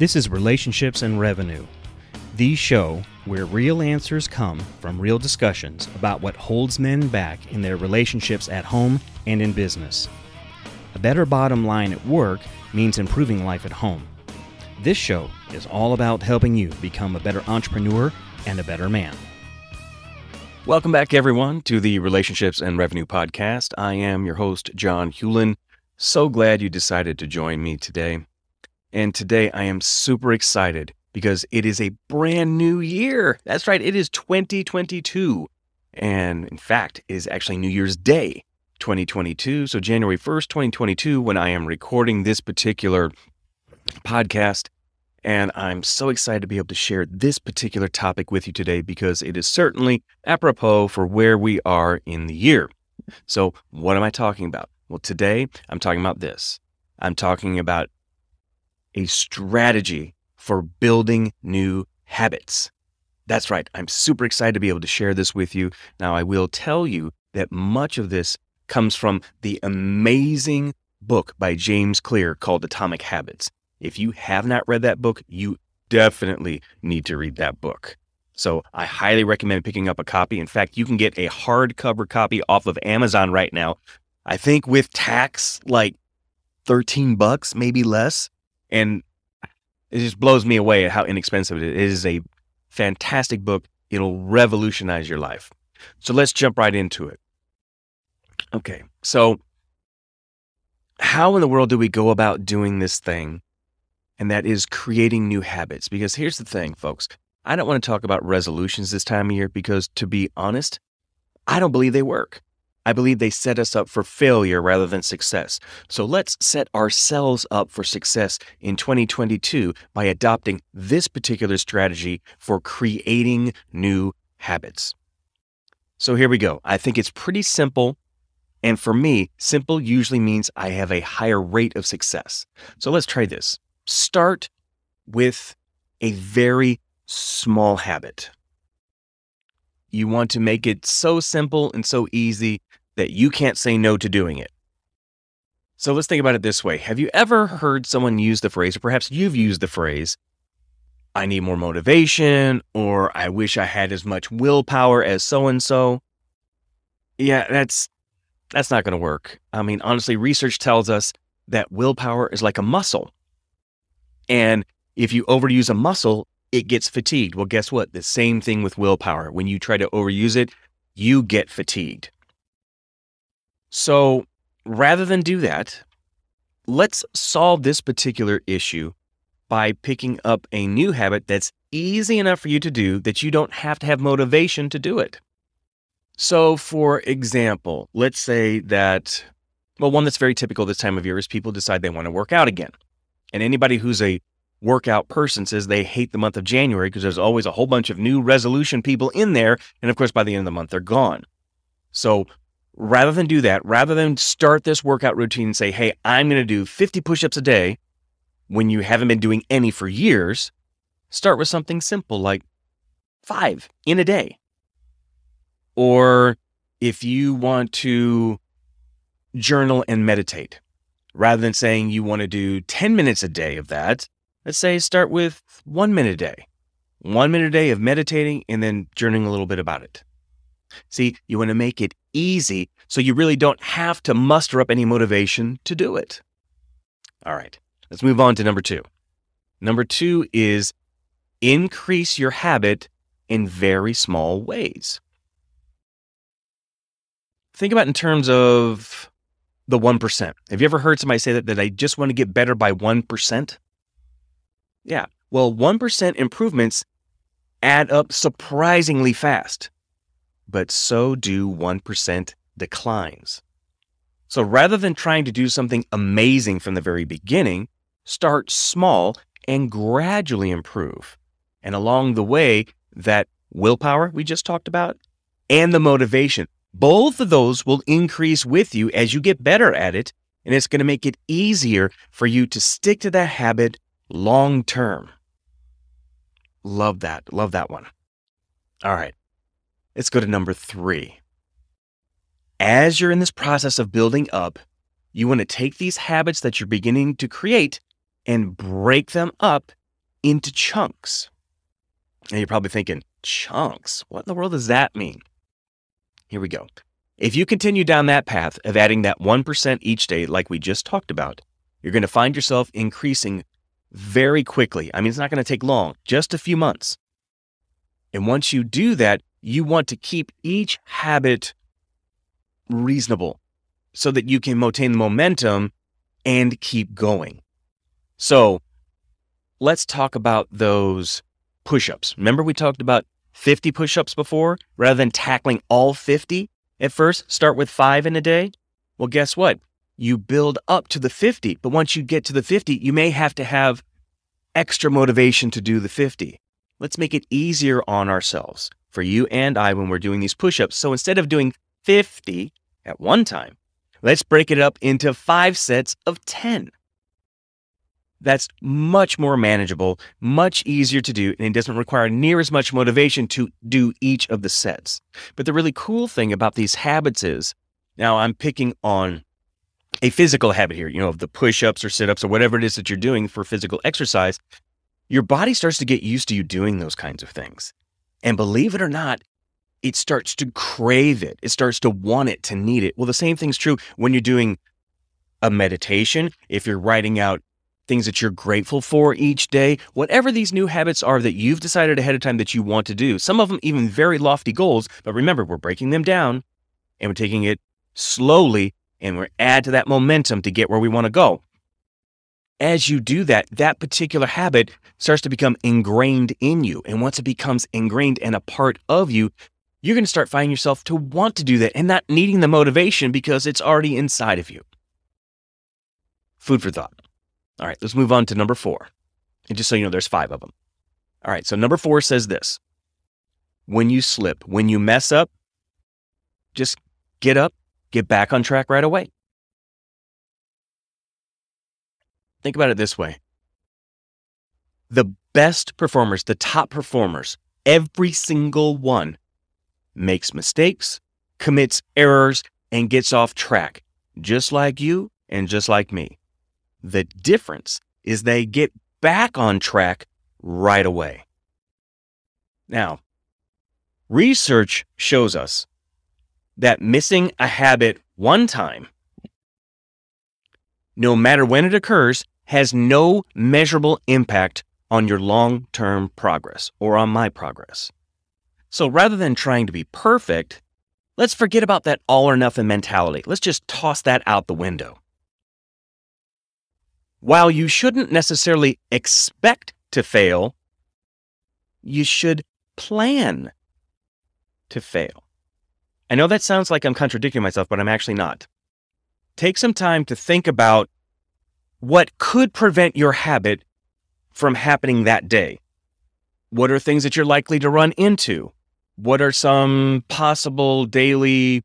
This is Relationships and Revenue, the show where real answers come from real discussions about what holds men back in their relationships at home and in business. A better bottom line at work means improving life at home. This show is all about helping you become a better entrepreneur and a better man. Welcome back, everyone, to the Relationships and Revenue Podcast. I am your host, John Hewlin. So glad you decided to join me today. And today I am super excited because it is a brand new year. That's right, it is 2022. And in fact, it is actually New Year's Day 2022. So, January 1st, 2022, when I am recording this particular podcast. And I'm so excited to be able to share this particular topic with you today because it is certainly apropos for where we are in the year. So, what am I talking about? Well, today I'm talking about this. I'm talking about a strategy for building new habits. That's right. I'm super excited to be able to share this with you. Now, I will tell you that much of this comes from the amazing book by James Clear called Atomic Habits. If you have not read that book, you definitely need to read that book. So I highly recommend picking up a copy. In fact, you can get a hardcover copy off of Amazon right now. I think with tax, like 13 bucks, maybe less. And it just blows me away at how inexpensive it is. It is a fantastic book. It'll revolutionize your life. So let's jump right into it. Okay. So, how in the world do we go about doing this thing and that is creating new habits. Because here's the thing, folks I don't want to talk about resolutions this time of year because, to be honest, I don't believe they work. I believe they set us up for failure rather than success. So let's set ourselves up for success in 2022 by adopting this particular strategy for creating new habits. So here we go. I think it's pretty simple. And for me, simple usually means I have a higher rate of success. So let's try this start with a very small habit. You want to make it so simple and so easy that you can't say no to doing it. So let's think about it this way Have you ever heard someone use the phrase, or perhaps you've used the phrase, I need more motivation, or I wish I had as much willpower as so and so? Yeah, that's that's not going to work. I mean, honestly, research tells us that willpower is like a muscle. And if you overuse a muscle, it gets fatigued. Well, guess what? The same thing with willpower. When you try to overuse it, you get fatigued. So rather than do that, let's solve this particular issue by picking up a new habit that's easy enough for you to do that you don't have to have motivation to do it. So, for example, let's say that, well, one that's very typical this time of year is people decide they want to work out again. And anybody who's a workout person says they hate the month of January because there's always a whole bunch of new resolution people in there. And of course, by the end of the month, they're gone. So rather than do that, rather than start this workout routine and say, hey, I'm going to do 50 push ups a day when you haven't been doing any for years, start with something simple like five in a day. Or if you want to journal and meditate, Rather than saying you want to do 10 minutes a day of that, let's say start with one minute a day. One minute a day of meditating and then journaling a little bit about it. See, you want to make it easy so you really don't have to muster up any motivation to do it. All right, let's move on to number two. Number two is increase your habit in very small ways. Think about in terms of the 1%. Have you ever heard somebody say that, that I just want to get better by 1%? Yeah. Well, 1% improvements add up surprisingly fast, but so do 1% declines. So rather than trying to do something amazing from the very beginning, start small and gradually improve. And along the way, that willpower we just talked about and the motivation both of those will increase with you as you get better at it, and it's going to make it easier for you to stick to that habit long term. Love that. Love that one. All right, let's go to number three. As you're in this process of building up, you want to take these habits that you're beginning to create and break them up into chunks. And you're probably thinking, chunks? What in the world does that mean? Here we go. If you continue down that path of adding that 1% each day, like we just talked about, you're going to find yourself increasing very quickly. I mean, it's not going to take long, just a few months. And once you do that, you want to keep each habit reasonable so that you can maintain the momentum and keep going. So let's talk about those push ups. Remember, we talked about 50 push ups before rather than tackling all 50 at first? Start with five in a day. Well, guess what? You build up to the 50, but once you get to the 50, you may have to have extra motivation to do the 50. Let's make it easier on ourselves for you and I when we're doing these push ups. So instead of doing 50 at one time, let's break it up into five sets of 10. That's much more manageable, much easier to do, and it doesn't require near as much motivation to do each of the sets. But the really cool thing about these habits is now I'm picking on a physical habit here, you know, of the push ups or sit ups or whatever it is that you're doing for physical exercise, your body starts to get used to you doing those kinds of things. And believe it or not, it starts to crave it. It starts to want it, to need it. Well, the same thing's true when you're doing a meditation, if you're writing out things that you're grateful for each day, whatever these new habits are that you've decided ahead of time that you want to do. Some of them even very lofty goals, but remember, we're breaking them down and we're taking it slowly and we add to that momentum to get where we want to go. As you do that, that particular habit starts to become ingrained in you. And once it becomes ingrained and a part of you, you're going to start finding yourself to want to do that and not needing the motivation because it's already inside of you. Food for thought. All right, let's move on to number four. And just so you know, there's five of them. All right, so number four says this When you slip, when you mess up, just get up get back on track right away. Think about it this way the best performers, the top performers, every single one makes mistakes, commits errors, and gets off track, just like you and just like me. The difference is they get back on track right away. Now, research shows us that missing a habit one time, no matter when it occurs, has no measurable impact on your long term progress or on my progress. So rather than trying to be perfect, let's forget about that all or nothing mentality. Let's just toss that out the window. While you shouldn't necessarily expect to fail, you should plan to fail. I know that sounds like I'm contradicting myself, but I'm actually not. Take some time to think about what could prevent your habit from happening that day. What are things that you're likely to run into? What are some possible daily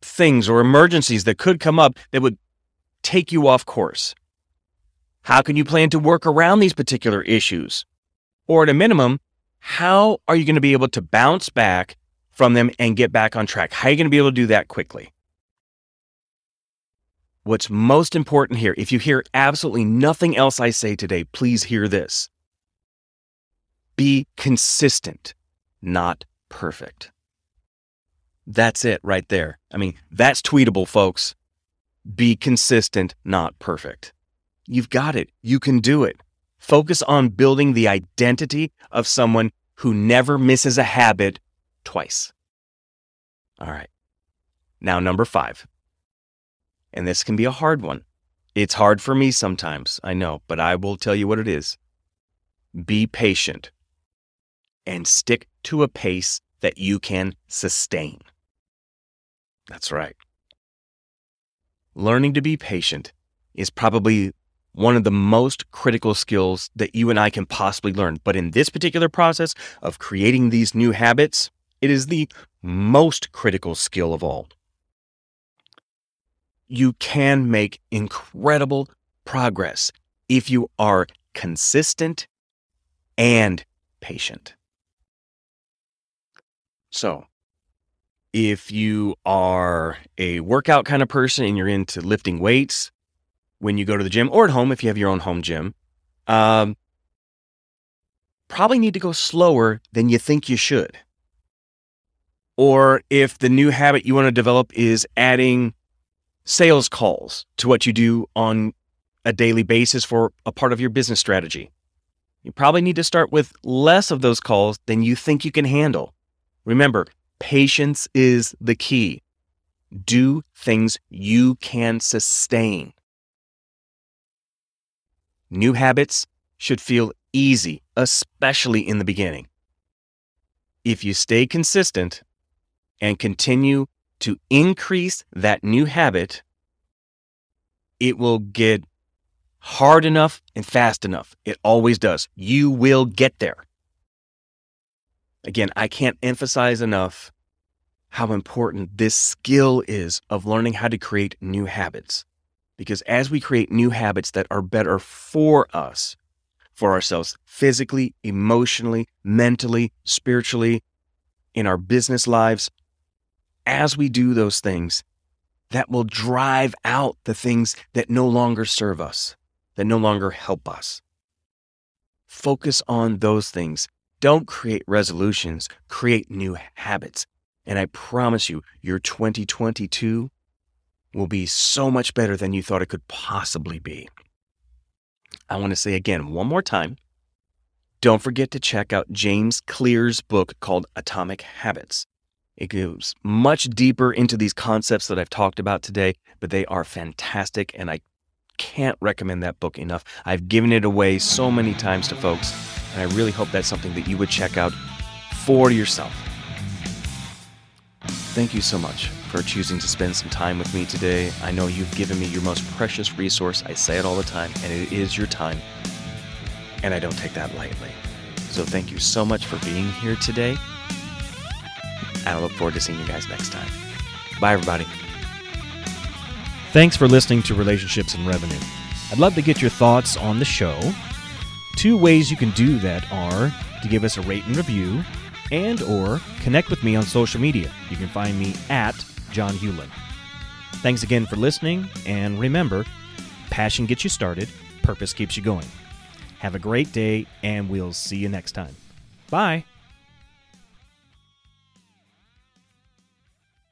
things or emergencies that could come up that would take you off course? How can you plan to work around these particular issues? Or at a minimum, how are you going to be able to bounce back from them and get back on track. How are you going to be able to do that quickly? What's most important here, if you hear absolutely nothing else I say today, please hear this. Be consistent, not perfect. That's it right there. I mean, that's tweetable, folks. Be consistent, not perfect. You've got it. You can do it. Focus on building the identity of someone who never misses a habit twice. All right. Now, number five. And this can be a hard one. It's hard for me sometimes, I know, but I will tell you what it is. Be patient and stick to a pace that you can sustain. That's right. Learning to be patient is probably one of the most critical skills that you and I can possibly learn. But in this particular process of creating these new habits, it is the most critical skill of all. You can make incredible progress if you are consistent and patient. So, if you are a workout kind of person and you're into lifting weights when you go to the gym or at home if you have your own home gym, um, probably need to go slower than you think you should. Or if the new habit you want to develop is adding sales calls to what you do on a daily basis for a part of your business strategy. You probably need to start with less of those calls than you think you can handle. Remember, patience is the key. Do things you can sustain. New habits should feel easy, especially in the beginning. If you stay consistent and continue to increase that new habit, it will get hard enough and fast enough. It always does. You will get there. Again, I can't emphasize enough how important this skill is of learning how to create new habits. Because as we create new habits that are better for us, for ourselves, physically, emotionally, mentally, spiritually, in our business lives, as we do those things, that will drive out the things that no longer serve us, that no longer help us. Focus on those things. Don't create resolutions, create new habits. And I promise you, your 2022 will be so much better than you thought it could possibly be. I want to say again, one more time don't forget to check out James Clear's book called Atomic Habits. It goes much deeper into these concepts that I've talked about today, but they are fantastic and I can't recommend that book enough. I've given it away so many times to folks, and I really hope that's something that you would check out for yourself. Thank you so much for choosing to spend some time with me today. I know you've given me your most precious resource. I say it all the time, and it is your time. And I don't take that lightly. So thank you so much for being here today and I look forward to seeing you guys next time. Bye, everybody. Thanks for listening to Relationships and Revenue. I'd love to get your thoughts on the show. Two ways you can do that are to give us a rate and review and or connect with me on social media. You can find me at John Hewlin. Thanks again for listening, and remember, passion gets you started, purpose keeps you going. Have a great day, and we'll see you next time. Bye.